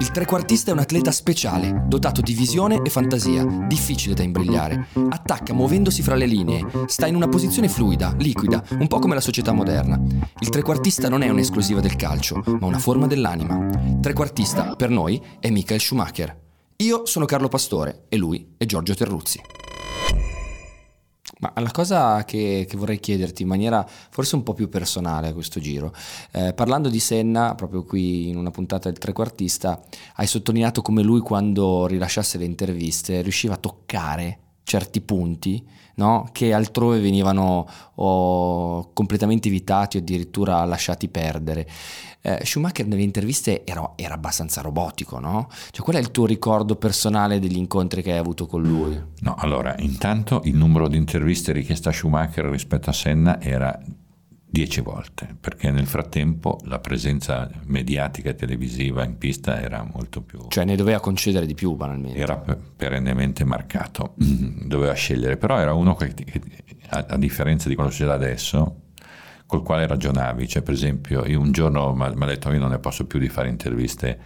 Il trequartista è un atleta speciale, dotato di visione e fantasia, difficile da imbrigliare. Attacca muovendosi fra le linee, sta in una posizione fluida, liquida, un po' come la società moderna. Il trequartista non è un'esclusiva del calcio, ma una forma dell'anima. Trequartista, per noi, è Michael Schumacher. Io sono Carlo Pastore e lui è Giorgio Terruzzi. Ma la cosa che, che, vorrei chiederti in maniera forse un po' più personale a questo giro, eh, parlando di Senna, proprio qui in una puntata del trequartista, hai sottolineato come lui quando rilasciasse le interviste riusciva a toccare certi punti no? che altrove venivano oh, completamente evitati o addirittura lasciati perdere. Eh, Schumacher nelle interviste era, era, abbastanza robotico, no? Cioè, qual è il tuo ricordo personale degli incontri che hai avuto con lui? No, allora, intanto il numero di interviste richieste a Schumacher rispetto a Senna era dieci volte, perché nel frattempo la presenza mediatica e televisiva in pista era molto più... Cioè ne doveva concedere di più banalmente. Era perennemente marcato, doveva scegliere, però era uno che, a, a differenza di quello che succede adesso, col quale ragionavi, cioè per esempio io un giorno mi ha detto io non ne posso più di fare interviste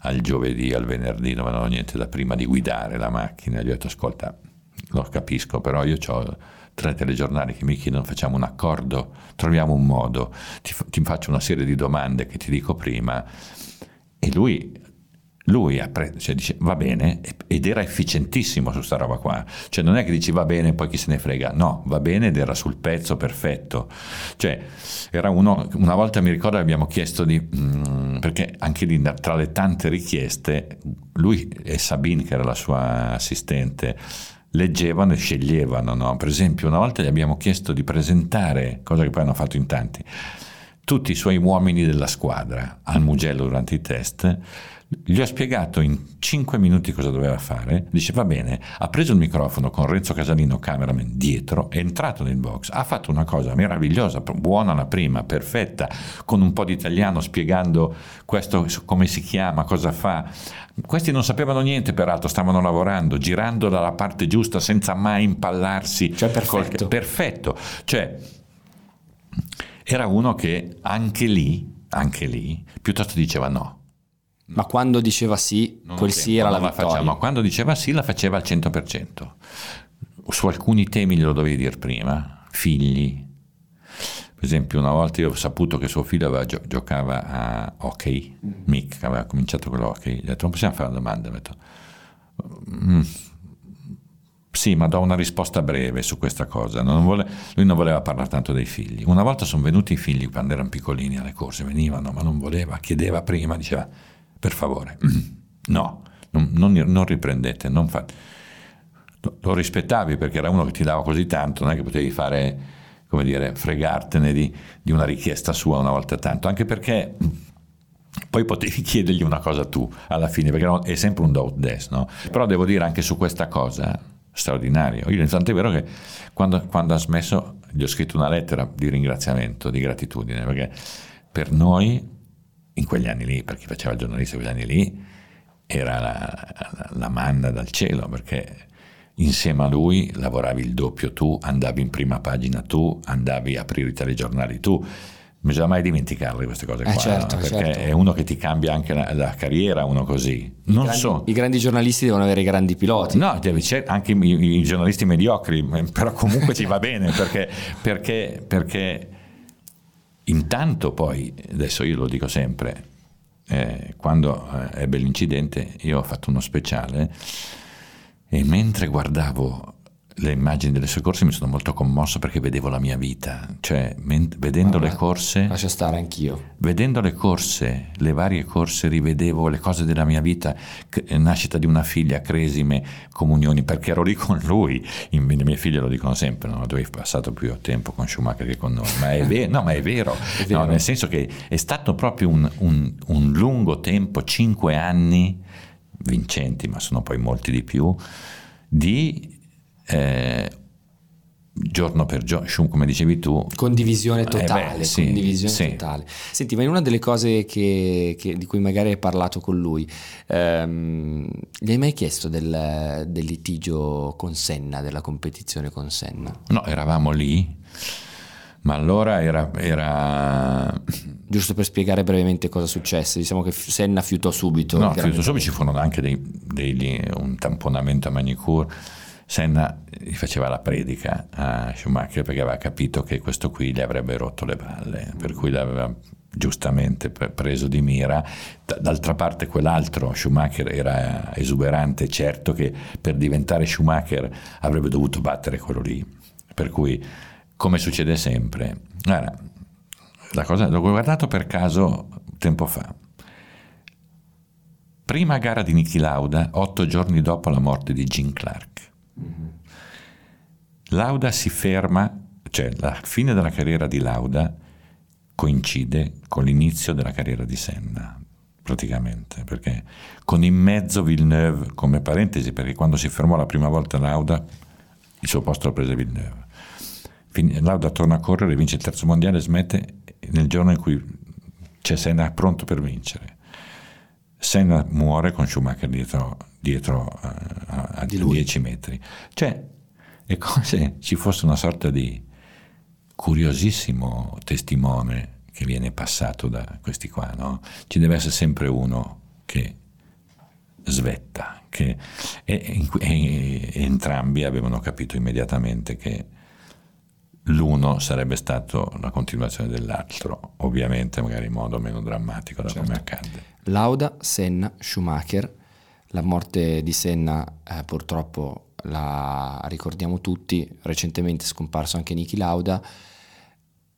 al giovedì, al venerdì, non avevo niente da prima di guidare la macchina, gli ho detto ascolta, lo capisco, però io ho tre telegiornali che mi chiedono facciamo un accordo, troviamo un modo, ti, ti faccio una serie di domande che ti dico prima. E lui lui cioè, dice va bene ed era efficientissimo su sta roba qua. Cioè non è che dici va bene poi chi se ne frega no va bene ed era sul pezzo perfetto. Cioè era uno una volta mi ricordo abbiamo chiesto di mm, perché anche lì tra le tante richieste lui e Sabine che era la sua assistente leggevano e sceglievano. No? Per esempio, una volta gli abbiamo chiesto di presentare, cosa che poi hanno fatto in tanti, tutti i suoi uomini della squadra al Mugello durante i test gli ho spiegato in 5 minuti cosa doveva fare. Dice: Va bene, ha preso il microfono con Renzo Casalino, cameraman, dietro, è entrato nel box, ha fatto una cosa meravigliosa, buona la prima, perfetta, con un po' di italiano spiegando questo come si chiama, cosa fa. Questi non sapevano niente, peraltro, stavano lavorando, girando dalla parte giusta senza mai impallarsi. Cioè, perfetto. Col... perfetto. Cioè, era uno che anche lì, anche lì, piuttosto diceva no ma quando diceva sì, non quel sì era la vittoria. Facciamo. Quando diceva sì la faceva al 100%. Su alcuni temi glielo dovevi dire prima, figli. Per esempio una volta io ho saputo che suo figlio aveva gio- giocava a hockey, Mick aveva cominciato con l'hockey, gli ho detto non possiamo fare una domanda, ho detto, mm, sì, ma do una risposta breve su questa cosa. Non vole... lui non voleva parlare tanto dei figli. Una volta sono venuti i figli quando erano piccolini alle corse, venivano, ma non voleva, chiedeva prima, diceva per favore, no, non, non, non riprendete, non fate. Lo rispettavi perché era uno che ti dava così tanto, non è che potevi fare, come dire, fregartene di, di una richiesta sua una volta tanto, anche perché poi potevi chiedergli una cosa tu alla fine, perché è sempre un do des, no? Però devo dire anche su questa cosa, straordinario. Io, tanto è vero che quando, quando ha smesso gli ho scritto una lettera di ringraziamento, di gratitudine, perché per noi in quegli anni lì, per chi faceva il giornalista in quegli anni lì, era la, la, manna dal cielo, perché insieme a lui lavoravi il doppio tu, andavi in prima pagina tu, andavi a aprire i telegiornali tu. Non bisogna mai dimenticarle queste cose eh qua, certo, no? perché certo. è uno che ti cambia anche la, la carriera, uno così. Non I, grandi, so. I grandi giornalisti devono avere i grandi piloti. No, c'è anche i, i giornalisti mediocri, però comunque ci va bene perché, perché, perché Intanto poi, adesso io lo dico sempre, eh, quando eh, ebbe l'incidente io ho fatto uno speciale e mentre guardavo le immagini delle sue corse mi sono molto commosso perché vedevo la mia vita, cioè men- vedendo Vabbè, le corse, Lascia stare anch'io. vedendo le corse, le varie corse, rivedevo le cose della mia vita, c- nascita di una figlia, cresime, comunioni, perché ero lì con lui, In- le mie figlie lo dicono sempre, no? tu hai passato più tempo con Schumacher che con noi, ma è, ve- no, ma è vero, vero. No, nel senso che è stato proprio un, un- un lungo tempo, cinque anni, vincenti, ma sono poi molti di più, di eh, giorno per giorno, come dicevi tu, Condivisione Eh beh, totale, sì, condivisione sì. totale. Senti, ma in una delle cose che- che- di cui magari hai parlato con lui, ehm, gli hai mai chiesto del, del litigio con Senna, della competizione con Senna? no, eravamo lì, ma allora era, era Giusto per spiegare brevemente cosa successe, diciamo che Senna fiutò subito. No, subito, subito ci furono anche dei, dei- un tamponamento a Manicure. Senna gli faceva la predica a Schumacher perché aveva capito che questo qui gli avrebbe rotto le palle, per cui l'aveva giustamente pre- preso di mira. D'altra parte quell'altro Schumacher era esuberante, certo che per diventare Schumacher avrebbe dovuto battere quello lì. Per cui, come succede sempre, guarda, la cosa l'ho guardato per caso tempo fa. Prima gara di Niki Lauda, otto giorni dopo la morte di Gene Clark. Lauda si ferma, cioè la fine della carriera di Lauda coincide con l'inizio della carriera di Senna, praticamente, perché con in mezzo Villeneuve, come parentesi, perché quando si fermò la prima volta Lauda, il suo posto lo prese Villeneuve. Fin- Lauda torna a correre, vince il terzo mondiale, smette nel giorno in cui c'è Senna pronto per vincere. Senna muore con Schumacher dietro, dietro eh, a, a Di lui. 10 metri. Cioè, è come se ci fosse una sorta di curiosissimo testimone che viene passato da questi qua, no? Ci deve essere sempre uno che svetta, che, e, e- e- entrambi avevano capito immediatamente che l'uno sarebbe stato la continuazione dell'altro, ovviamente magari in modo meno drammatico da come accadde. Lauda, Senna, Schumacher. La morte di Senna eh, purtroppo la ricordiamo tutti, recentemente è scomparso anche Niki Lauda.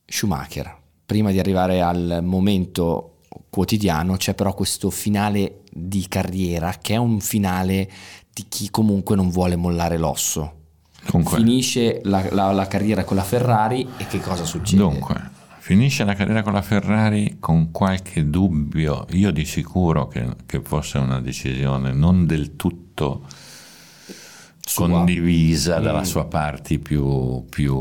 Schumacher, prima di arrivare al momento quotidiano c'è però questo finale di carriera che è un finale di chi comunque non vuole mollare l'osso. Dunque, Finisce la, la- la carriera con la Ferrari e che cosa succede? dunque, finisce la carriera con la Ferrari con qualche dubbio, io di sicuro che, che fosse una decisione non del tutto Sua. condivisa dalla Mm. sua parte più, più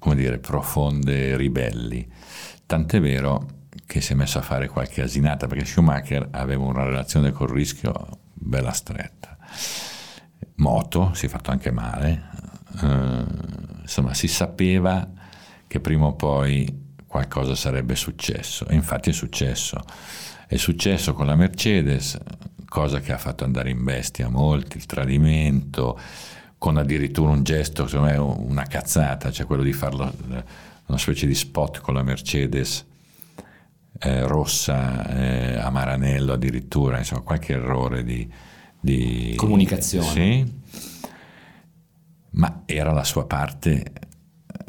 come dire, profonde e ribelli. Tant'è vero che si è messo a fare qualche asinata perché Schumacher aveva una relazione col rischio bella stretta. Moto, si è fatto anche male, eh, insomma si sapeva che prima o poi qualcosa sarebbe successo e infatti è successo. È successo con la Mercedes, cosa che ha fatto andare in bestia molti, il tradimento, con addirittura un gesto, secondo me una cazzata, cioè quello di farlo una specie di spot con la Mercedes eh, rossa eh, a Maranello addirittura, insomma qualche errore di, di Comunicazione. Sì, ma era la sua parte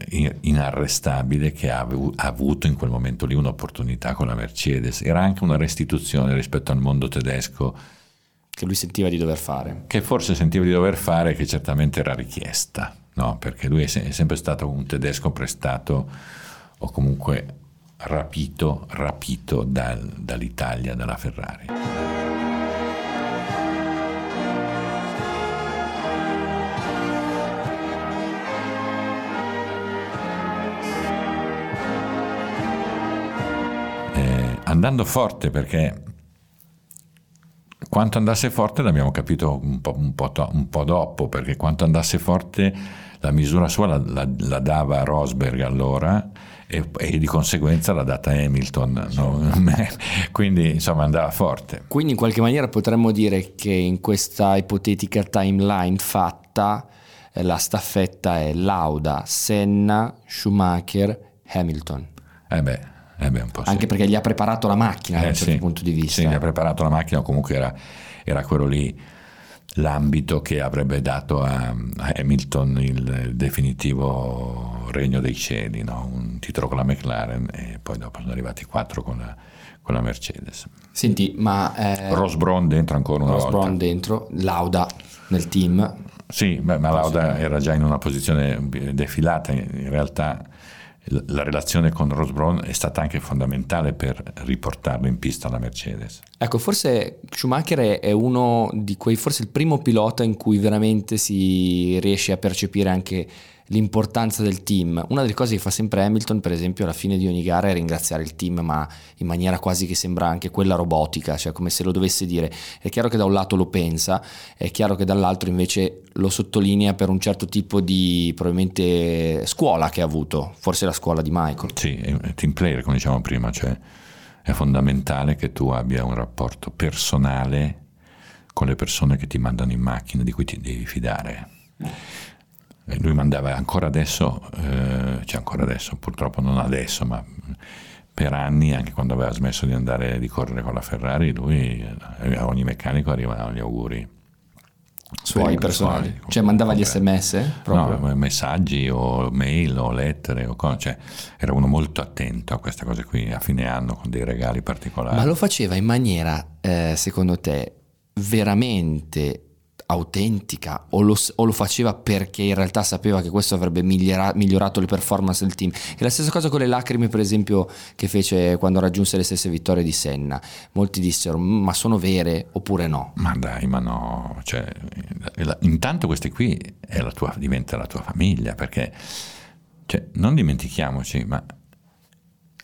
in- inarrestabile che ha avu- ha avuto in quel momento lì un'opportunità con la Mercedes. Era anche una restituzione rispetto al mondo tedesco Che lui sentiva di dover fare. che forse sentiva di dover fare, che certamente era richiesta, no? perché lui è sempre stato un tedesco prestato o comunque rapito, rapito dal- dall'Italia, dalla Ferrari. Andando forte perché quanto andasse forte l'abbiamo capito un po', un po' to- un po' dopo, perché quanto andasse forte la misura sua la, la- la dava Rosberg allora e, e di conseguenza l'ha data Hamilton. no? Quindi insomma andava forte. Quindi in qualche maniera potremmo dire che in questa ipotetica timeline fatta eh, la staffetta è Lauda, Senna, Schumacher, Hamilton. Eh beh, eh beh, po' sì. Anche perché gli ha preparato la macchina da Eh un certo sì. punto di vista. Sì, gli ha preparato la macchina, comunque era, era quello lì. l'ambito che avrebbe dato a, a Hamilton il definitivo regno dei cieli, no? un titolo con la McLaren e poi dopo sono arrivati quattro con la, con la Mercedes. Senti, ma... Eh, Ross Brown dentro ancora una Ross volta. Brown dentro, Lauda nel team. Sì, beh, ma Lauda era già in una posizione defilata, in realtà la relazione con Ross Brown è stata anche fondamentale per riportarlo in pista alla Mercedes. Ecco, forse Schumacher è uno di quei, forse il primo pilota in cui veramente si riesce a percepire anche l'importanza del team. Una delle cose che fa sempre Hamilton, per esempio, alla fine di ogni gara è ringraziare il team, ma in maniera quasi che sembra anche quella robotica, cioè come se lo dovesse dire. È chiaro che da un lato lo pensa, è chiaro che dall'altro invece lo sottolinea per un certo tipo di probabilmente scuola che ha avuto, forse la scuola di Michael. Sì, è team player, come dicevamo prima, cioè è fondamentale che tu abbia un rapporto personale con le persone che ti mandano in macchina, di cui ti devi fidare lui mandava ancora adesso, eh, cioè ancora adesso, purtroppo non adesso, ma per anni, anche quando aveva smesso di andare di correre con la Ferrari, lui eh, a ogni meccanico arrivavano gli auguri suoi personali, suoi, cioè mandava gli sms? Proprio. No, messaggi o mail o lettere o cose, cioè era uno molto attento a queste cose qui a fine anno con dei regali particolari. Ma lo faceva in maniera, eh, secondo te, veramente autentica o lo, o lo, faceva perché in realtà sapeva che questo avrebbe migliora, migliorato le performance del team. È la stessa cosa con le lacrime, per esempio, che fece quando raggiunse le stesse vittorie di Senna. Molti dissero: Ma sono vere oppure no? Ma dai, ma no. Cioè, intanto queste qui la tua, diventa la tua famiglia perché cioè, non dimentichiamoci, ma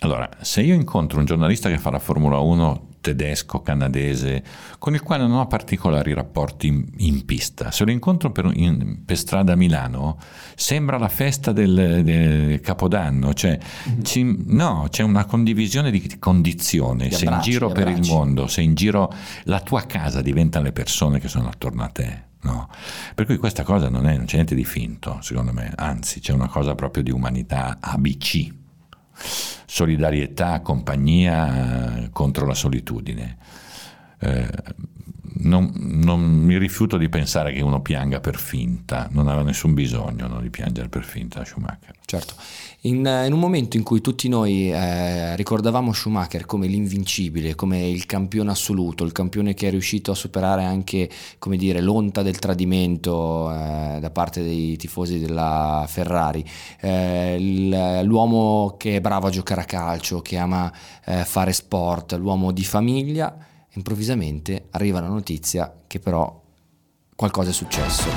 allora, se io incontro un giornalista che fa la Formula 1 tedesco, canadese, con il quale non ho particolari rapporti in, in pista. Se lo incontro per, in, per, strada a Milano, sembra la festa del, del Capodanno, cioè, mm-hmm. ci, no, c'è una condivisione di condizione, sei in giro per il mondo, sei in giro, la tua casa diventa le persone che sono attorno a te. No. Per cui questa cosa non, è, non c'è niente di finto, secondo me, anzi c'è una cosa proprio di umanità ABC solidarietà, compagnia contro la solitudine. Eh, non, non, mi rifiuto di pensare che uno pianga per finta, non aveva nessun bisogno no, di piangere per finta Schumacher. Certo, in, in un momento in cui tutti noi eh, ricordavamo Schumacher come l'invincibile, come il campione assoluto, il campione che è riuscito a superare anche dire, l'onta del tradimento eh, da parte dei tifosi della Ferrari, eh, l'uomo che è bravo a giocare a calcio, che ama eh, fare sport, l'uomo di famiglia, improvvisamente arriva la notizia che però qualcosa è successo.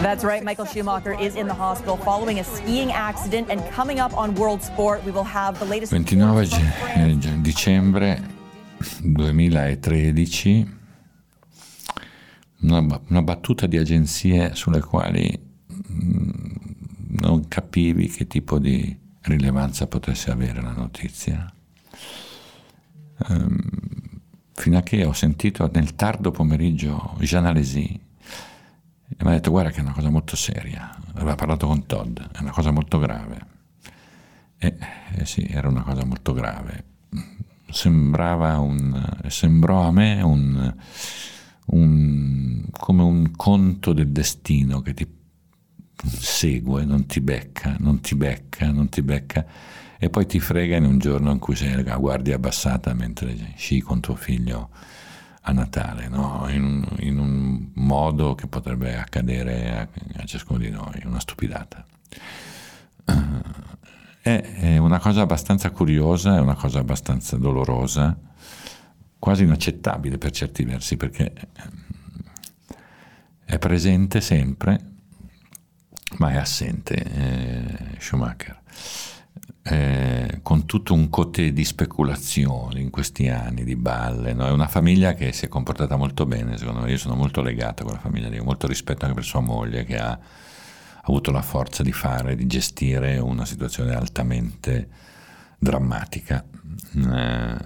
That's right. Michael Schumacher is in the hospital following a skiing accident and coming up on World Sport we will have the latest 29 eh, dicembre 2013 una, una, battuta di agenzie sulle quali mm, non capivi che tipo di rilevanza potesse avere la notizia. Um, fino a che ho sentito nel tardo pomeriggio Jean Alesi e mi ha detto guarda che è una cosa molto seria, aveva parlato con Todd, è una cosa molto grave. E eh sì, era una cosa molto grave. Sembrava un, sembrò a me un, un, come un conto del destino che ti segue, non ti becca, non ti becca, non ti becca e poi ti frega in un giorno in cui sei a guardia abbassata mentre sci con tuo figlio a Natale, no? in, in, un modo che potrebbe accadere a, a ciascuno di noi, una stupidata. È, è una cosa abbastanza curiosa, è una cosa abbastanza dolorosa, quasi inaccettabile per certi versi, perché è presente sempre, ma è assente eh, Schumacher eh, con tutto un cote di speculazioni in questi anni, di balle. No? È una famiglia che si è comportata molto bene, secondo me. Io sono molto legato a quella famiglia lì, molto rispetto anche per sua moglie che ha, avuto la forza di fare, di gestire una situazione altamente drammatica, eh,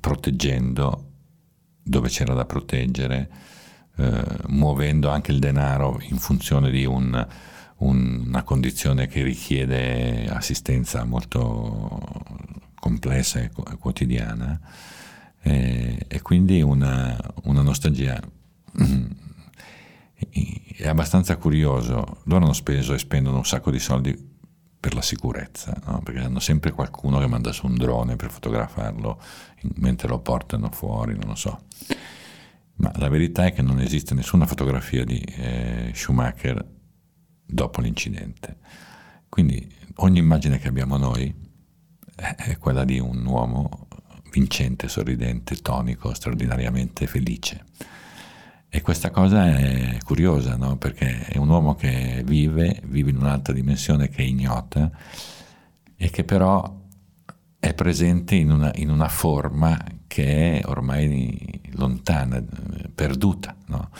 proteggendo dove c'era da proteggere, eh, muovendo anche il denaro in funzione di un una condizione che richiede assistenza molto complessa e quotidiana e, e quindi una, una nostalgia è abbastanza curioso, loro hanno speso e spendono un sacco di soldi per la sicurezza, no? perché hanno sempre qualcuno che manda su un drone per fotografarlo mentre lo portano fuori, non lo so. Ma la verità è che non esiste nessuna fotografia di eh, Schumacher dopo l'incidente. Quindi ogni immagine che abbiamo noi è quella di un uomo vincente, sorridente, tonico, straordinariamente felice. E questa cosa è curiosa, no? perché è un uomo che vive, vive in un'altra dimensione che è ignota e che però è presente in una, in una forma che è ormai lontana, perduta. No?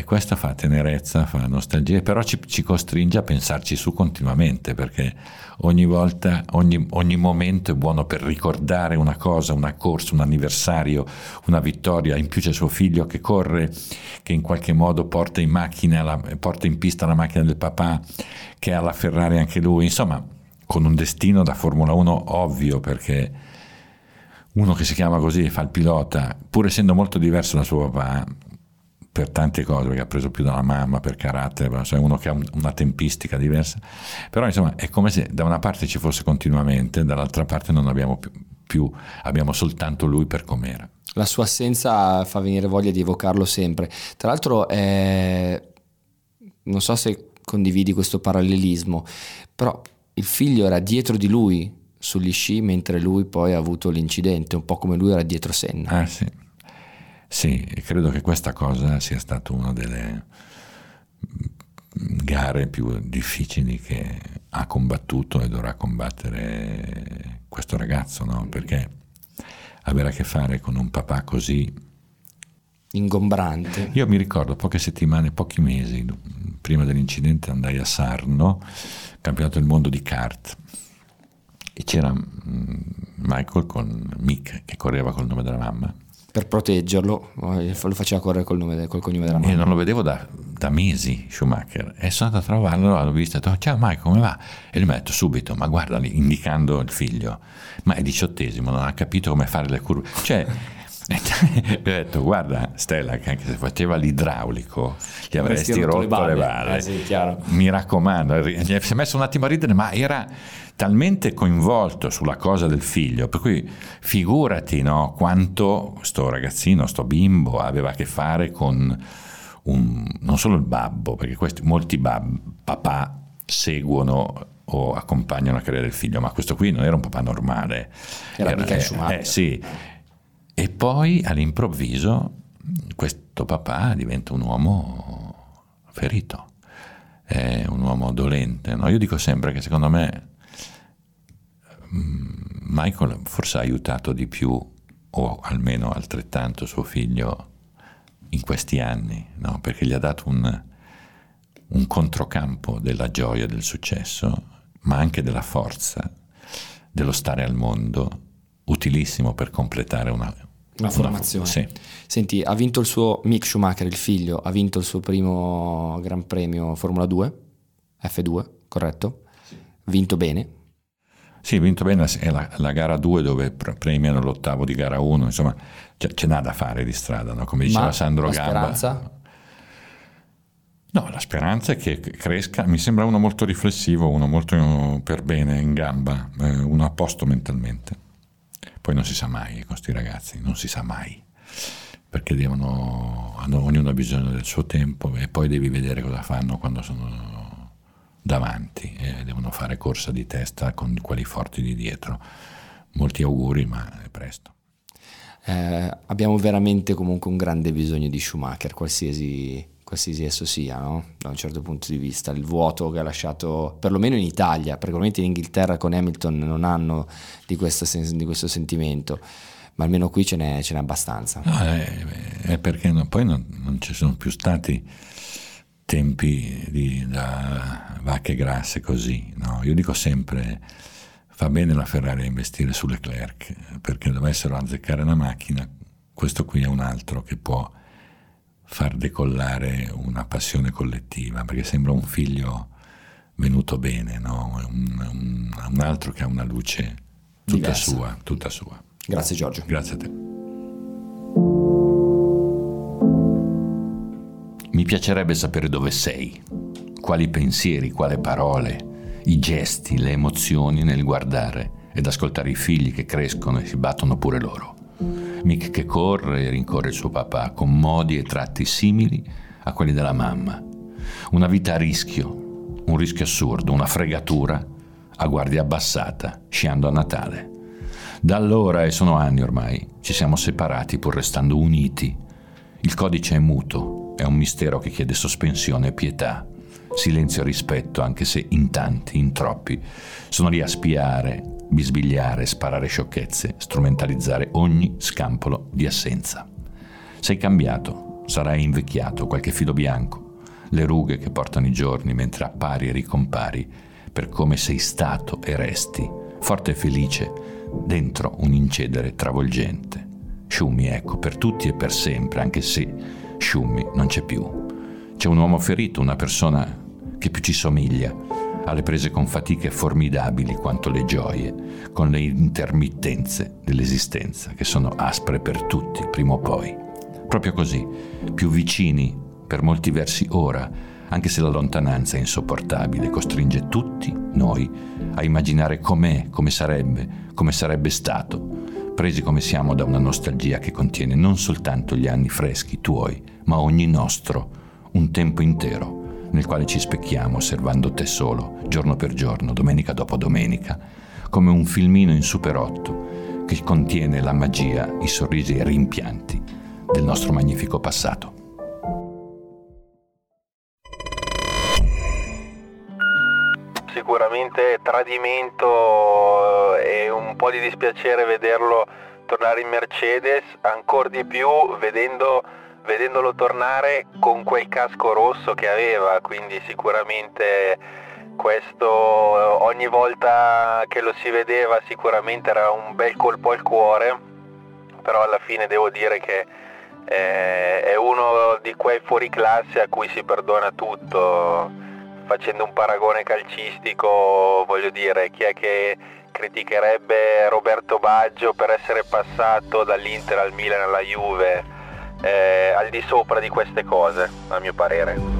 E questo fa tenerezza, fa nostalgia, però ci, ci, costringe a pensarci su continuamente, perché ogni volta, ogni, ogni, momento è buono per ricordare una cosa, una corsa, un anniversario, una vittoria. In più c'è suo figlio che corre, che in qualche modo porta in, macchina la, porta in pista la macchina del papà, che ha la Ferrari anche lui. Insomma, con un destino da Formula 1 ovvio, perché uno che si chiama così fa il pilota, pur essendo molto diverso da suo papà, per tante cose, perché ha preso più dalla mamma, per carattere, cioè uno che ha un, una tempistica diversa, però insomma è come se da una parte ci fosse continuamente, dall'altra parte non abbiamo più, più abbiamo soltanto lui per com'era. La sua assenza fa venire voglia di evocarlo sempre. Tra l'altro, eh, non so se condividi questo parallelismo, però il figlio era dietro di lui sugli sci mentre lui poi ha avuto l'incidente, un po' come lui era dietro Senna. Ah sì. Sì, credo che questa cosa sia stata una delle gare più difficili che ha combattuto e dovrà combattere questo ragazzo, no? Perché avere a che fare con un papà così ingombrante. Io mi ricordo poche settimane, pochi mesi prima dell'incidente andai a Sarno, campionato del mondo di kart e c'era mm, Michael con Mick che correva col nome della mamma per proteggerlo, lo faceva correre col, nome, col cognome della mamma. E non lo vedevo da, da, mesi Schumacher e sono andato a trovarlo, l'ho visto e ho detto ciao Mike come va? E lui mi ha detto subito ma guarda lì, indicando il figlio, ma è diciottesimo, non ha capito come fare le curve. Cioè, mi ha detto guarda Stella che anche se faceva l'idraulico gli avresti, rotto, rotto, le balle, eh sì, mi raccomando, si è messo un attimo a ridere ma era talmente coinvolto sulla cosa del figlio, per cui figurati no, quanto sto ragazzino, sto bimbo aveva a che fare con un, non solo il babbo, perché questi, molti bab, papà seguono o accompagnano la carriera del figlio, ma questo qui non era un papà normale. Era, era eh, eh, sì. E poi all'improvviso questo papà diventa un uomo ferito, è un uomo dolente. No? Io dico sempre che secondo me Michael forse ha aiutato di più, o almeno altrettanto, suo figlio in questi anni, no? perché gli ha dato un, un controcampo della gioia del successo, ma anche della forza, dello stare al mondo, utilissimo per completare una, una formazione. Sì. Senti, ha vinto il suo Mick Schumacher, il figlio, ha vinto il suo primo Gran Premio Formula 2, F2, corretto? Sì. Vinto bene, sì, vinto bene, è la, la gara 2 dove premiano l'ottavo di gara 1, insomma c'è, c'è n'ha da fare di strada, no? come diceva Ma Sandro la Gamba. Speranza? No, la speranza è che cresca, mi sembra uno molto riflessivo, uno molto per bene, in gamba, eh, uno a posto mentalmente. Poi non si sa mai con questi ragazzi, non si sa mai, perché devono, hanno, ognuno ha bisogno del suo tempo e poi devi vedere cosa fanno quando sono davanti e devono fare corsa di testa con quelli forti di dietro. Molti auguri, ma è presto. Eh, abbiamo veramente comunque un grande bisogno di Schumacher, qualsiasi, qualsiasi esso sia, no? da un certo punto di vista. Il vuoto che ha lasciato, perlomeno in Italia, perché in Inghilterra con Hamilton non hanno di, sen- di questo sentimento, ma almeno qui ce n'è, ce n'è abbastanza. No, è, è, perché no, poi non, non ci sono più stati tempi di, da vacche grasse così. No? Io dico sempre, fa bene la Ferrari a investire su Leclerc, perché dovessero azzeccare la macchina, questo qui è un altro che può far decollare una passione collettiva, perché sembra un figlio venuto bene, no? un, un, un, altro che ha una luce tutta Diversa. sua, tutta sua. Grazie Giorgio. Grazie a te. Mi piacerebbe sapere dove sei, quali pensieri, quali parole, i gesti, le emozioni nel guardare ed ascoltare i figli che crescono e si battono pure loro. Mick che corre e rincorre il suo papà con modi e tratti simili a quelli della mamma. Una vita a rischio, un rischio assurdo, una fregatura a guardia abbassata, sciando a Natale. Da allora, e sono anni ormai, ci siamo separati pur restando uniti. Il codice è muto, è un mistero che chiede sospensione e pietà, silenzio e rispetto, anche se in tanti, in troppi, sono lì a spiare, bisbigliare, sparare sciocchezze, strumentalizzare ogni scampolo di assenza. Sei cambiato, sarai invecchiato, qualche filo bianco, le rughe che portano i giorni mentre appari e ricompari per come sei stato e resti, forte e felice, dentro un incedere travolgente. Shumi, ecco, per tutti e per sempre, anche se Shumi non c'è più. C'è un uomo ferito, una persona che più ci somiglia, alle prese con fatiche formidabili quanto le gioie, con le intermittenze dell'esistenza, che sono aspre per tutti, prima o poi. Proprio così, più vicini, per molti versi ora, anche se la lontananza è insopportabile, costringe tutti noi a immaginare com'è, come sarebbe, come sarebbe stato, presi come siamo da una nostalgia che contiene non soltanto gli anni freschi tuoi, ma ogni nostro, un tempo intero nel quale ci specchiamo osservando te solo, giorno per giorno, domenica dopo domenica, come un filmino in Super 8 che contiene la magia, i sorrisi e i rimpianti del nostro magnifico passato. Sicuramente tradimento e un po' di dispiacere vederlo tornare in Mercedes, ancora di più vedendo vedendolo tornare con quel casco rosso che aveva, quindi sicuramente questo ogni volta che lo si vedeva sicuramente era un bel colpo al cuore, però alla fine devo dire che eh, è uno di quei fuoriclasse a cui si perdona tutto, facendo un paragone calcistico, voglio dire, chi è che criticherebbe Roberto Baggio per essere passato dall'Inter al Milan alla Juve? Eh, al di sopra di queste cose, a mio parere.